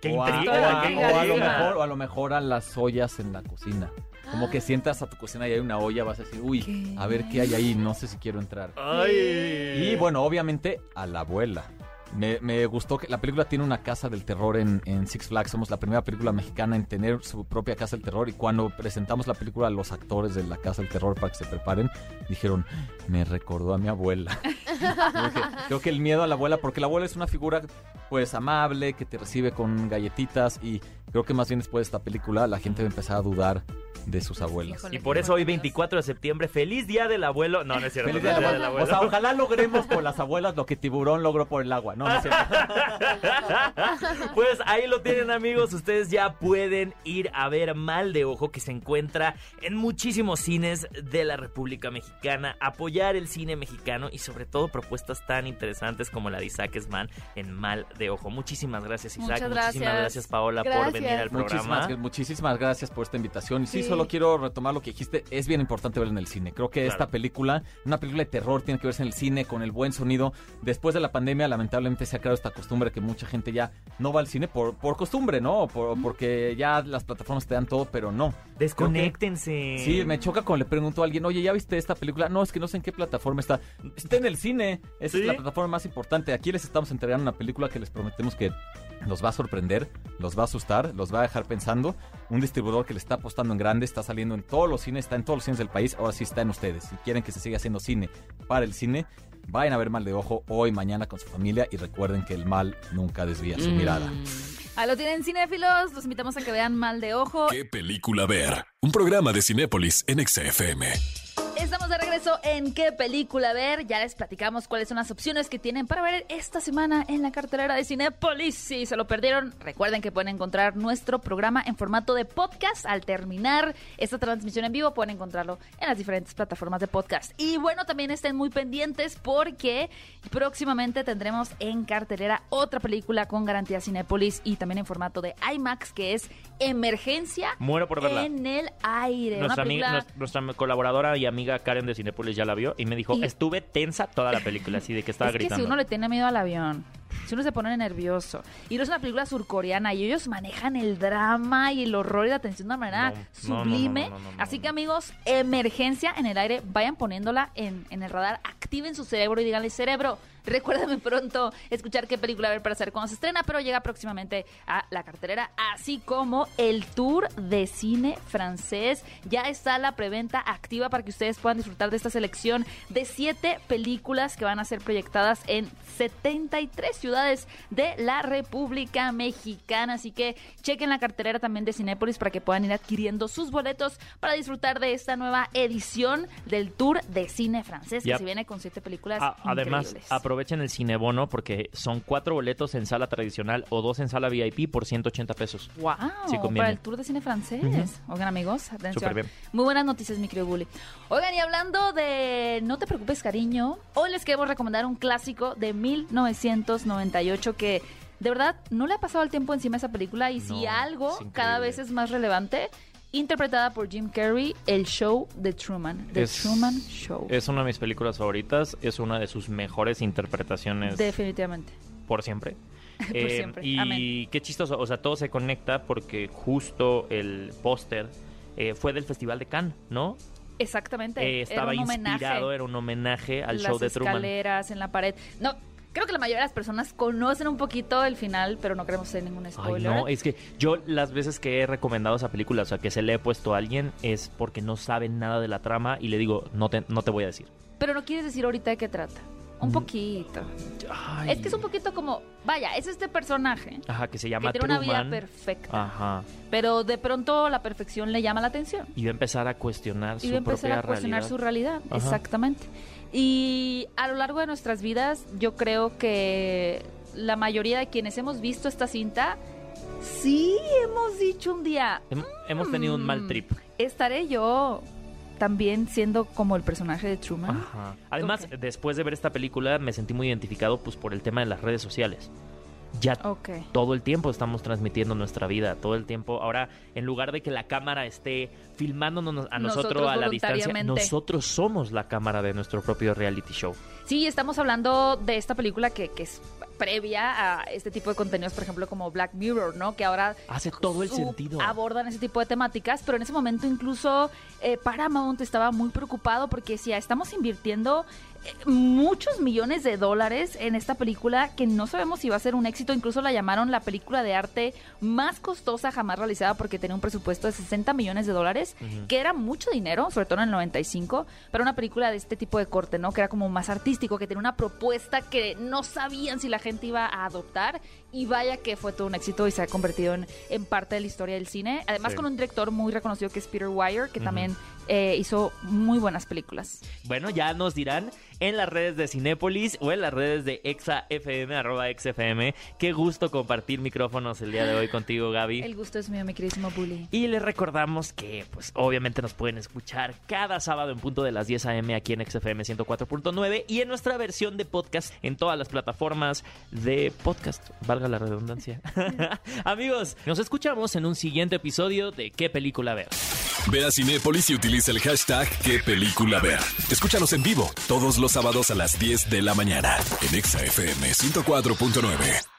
qué intriga, o a, lo mejor, o a lo mejor a las ollas en la cocina. Como que sientas a tu cocina y hay una olla, vas a decir, uy, a ver qué hay ahí, no sé si quiero entrar. Y bueno, obviamente a la abuela. Me, me gustó que la película tiene una casa del terror en, Six Flags. Somos la primera película mexicana en tener su propia casa del terror. Y cuando presentamos la película a los actores de la casa del terror para que se preparen, dijeron, me recordó a mi abuela. Yo dije, creo que el miedo a la abuela, porque la abuela es una figura pues amable, que te recibe con galletitas y creo que más bien después de esta película la gente va a empezar a dudar de sus abuelas. Híjole. Y por eso hoy 24 de septiembre, feliz día del abuelo. No, no es cierto. Feliz no día es de la abuela. O sea, ojalá logremos por las abuelas lo que Tiburón logró por el agua. No, no es cierto. Pues ahí lo tienen amigos, ustedes ya pueden ir a ver Mal de Ojo que se encuentra en muchísimos cines de la República Mexicana, apoyar el cine mexicano y sobre todo propuestas tan interesantes como la de Isaac Esman en Mal de Ojo. Muchísimas gracias Isaac, Muchas muchísimas gracias. gracias Paola por Gracias. Venir al programa. Muchísimas, muchísimas gracias por esta invitación. Y sí, Sí. solo quiero retomar lo que dijiste. Es bien importante verla en el cine. Creo que Claro. esta película, una película de terror, tiene que verse en el cine con el buen sonido. Después de la pandemia, lamentablemente se ha creado esta costumbre que mucha gente ya no va al cine por, por costumbre, ¿no? Por- porque ya las plataformas te dan todo, pero no. Desconéctense. Sí, me choca cuando le pregunto a alguien, oye, ¿ya viste esta película? No, es que no sé en qué plataforma está. Está en el cine. Esa ¿Sí? es la plataforma más importante. Aquí les estamos entregando una película que les prometemos que los va a sorprender, los va a asustar, los va a dejar pensando. Un distribuidor que le está apostando en grande, está saliendo en todos los cines, está en todos los cines del país. Ahora sí está en ustedes. Si quieren que se siga haciendo cine para el cine, vayan a ver Mal de Ojo hoy, mañana con su familia y recuerden que el mal nunca desvía su mirada. Ahí lo tienen cinéfilos, los invitamos a que vean Mal de Ojo. ¿Qué película ver? Un programa de Cinépolis en XFM. Estamos de regreso en qué película ver. Ya les platicamos cuáles son las opciones que tienen para ver esta semana en la cartelera de Cinépolis. Si se lo perdieron, recuerden que pueden encontrar nuestro programa en formato de podcast. Al terminar esta transmisión en vivo, pueden encontrarlo en las diferentes plataformas de podcast. Y bueno, también estén muy pendientes porque próximamente tendremos en cartelera otra película con garantía Cinépolis y también en formato de IMAX, que es Emergencia Muero por verla. en el aire. Amiga- nuestra colaboradora y amiga Karen de Cinepolis ya la vio y me dijo, Y- estuve tensa toda la película, así de que estaba es que gritando. si uno le tiene miedo al avión, si uno se pone nervioso, y no es una película surcoreana, y ellos manejan el drama y el horror y la tensión de una manera No, sublime. no, no, Así que amigos, emergencia en el aire, vayan poniéndola en, en el radar, activen su cerebro y díganle, cerebro, recuérdame pronto escuchar qué película ver para saber cuándo se estrena, pero llega próximamente a la cartelera, así como el tour de cine francés. Ya está la preventa activa para que ustedes puedan disfrutar de esta selección de siete películas que van a ser proyectadas en 73 ciudades de la República Mexicana. Así que chequen la cartelera también de Cinépolis para que puedan ir adquiriendo sus boletos para disfrutar de esta nueva edición del tour de cine francés que Yep. se viene con siete películas A- además, increíbles. Aprovechen el cinebono porque son cuatro boletos en sala tradicional o dos en sala VIP por 180 pesos. ¡Wow! Sí para el tour de cine francés. Oigan, amigos, atención. Súper bien. Muy buenas noticias, mi querido Bully. Oigan, y hablando de No te preocupes, cariño, hoy les queremos recomendar un clásico de 1998 que de verdad no le ha pasado el tiempo encima a esa película y si algo cada vez es más relevante. Interpretada por Jim Carrey, El Show de Truman. The Es- Truman Show. Es una de mis películas favoritas, es una de sus mejores interpretaciones Definitivamente. por siempre. Por Eh, siempre. Y Amén. qué chistoso, o sea, todo se conecta porque justo el póster eh, fue del Festival de Cannes, ¿no? Exactamente. Eh, estaba era un homenaje. inspirado, era un homenaje al las show de Truman. escaleras en la pared. No, creo que la mayoría de las personas conocen un poquito el final, pero no queremos hacer ningún Ay, spoiler. no, es que yo las veces que he recomendado esa película, o sea, que se le he puesto a alguien, es porque no saben nada de la trama y le digo, no te, no te voy a decir. Pero no quieres decir ahorita de qué trata. Un Mm. poquito. Ay. Es que es un poquito como, vaya, es este personaje Ajá, que se que llama tiene una vida Truman. perfecta, Ajá. pero de pronto la perfección le llama la atención. Y va a empezar a cuestionar Y su va a empezar a cuestionar realidad. su realidad, Ajá. exactamente. Y a lo largo de nuestras vidas, yo creo que la mayoría de quienes hemos visto esta cinta, sí hemos dicho un día, Hem- Hemos tenido un mal Mm. trip. estaré yo también siendo como el personaje de Truman. Ajá. Además, después de ver esta película, me sentí muy identificado pues por el tema de las redes sociales. Ya Ok. todo el tiempo estamos transmitiendo nuestra vida, todo el tiempo. Ahora, en lugar de que la cámara esté filmándonos a nosotros, Nosotros a la distancia, nosotros somos la cámara de nuestro propio reality show. Sí, estamos hablando de esta película que, que es previa a este tipo de contenidos, por ejemplo, como Black Mirror, ¿no? Que ahora Hace todo el sentido. abordan ese tipo de temáticas, pero en ese momento incluso eh, Paramount estaba muy preocupado porque decía, estamos invirtiendo muchos millones de dólares en esta película que no sabemos si va a ser un éxito. Incluso la llamaron la película de arte más costosa jamás realizada porque tenía un presupuesto de 60 millones de dólares, que era mucho dinero, sobre todo en el 95, para una película de este tipo de corte, ¿no? Que era como más artístico, que tenía una propuesta que no sabían si la gente iba a adoptar. Y vaya que fue todo un éxito y se ha convertido en, en parte de la historia del cine. Además con un director muy reconocido que es Peter Weir, que también eh, hizo muy buenas películas. Bueno, ya nos dirán en las redes de Cinépolis o en las redes de ExaFM, arroba XFM. Qué gusto compartir micrófonos el día de hoy contigo, Gaby. El gusto es mío, mi queridísimo Bully. Y les recordamos que, pues, obviamente nos pueden escuchar cada sábado en punto de las 10 a.m. aquí en XFM 104.9 y en nuestra versión de podcast en todas las plataformas de podcast, valga la redundancia. Amigos, nos escuchamos en un siguiente episodio de ¿Qué película ver? Ve a Cinépolis y utiliza el hashtag ¿Qué película ver? Escúchanos en vivo todos los sábados a las 10 de la mañana en ExaFM 104.9.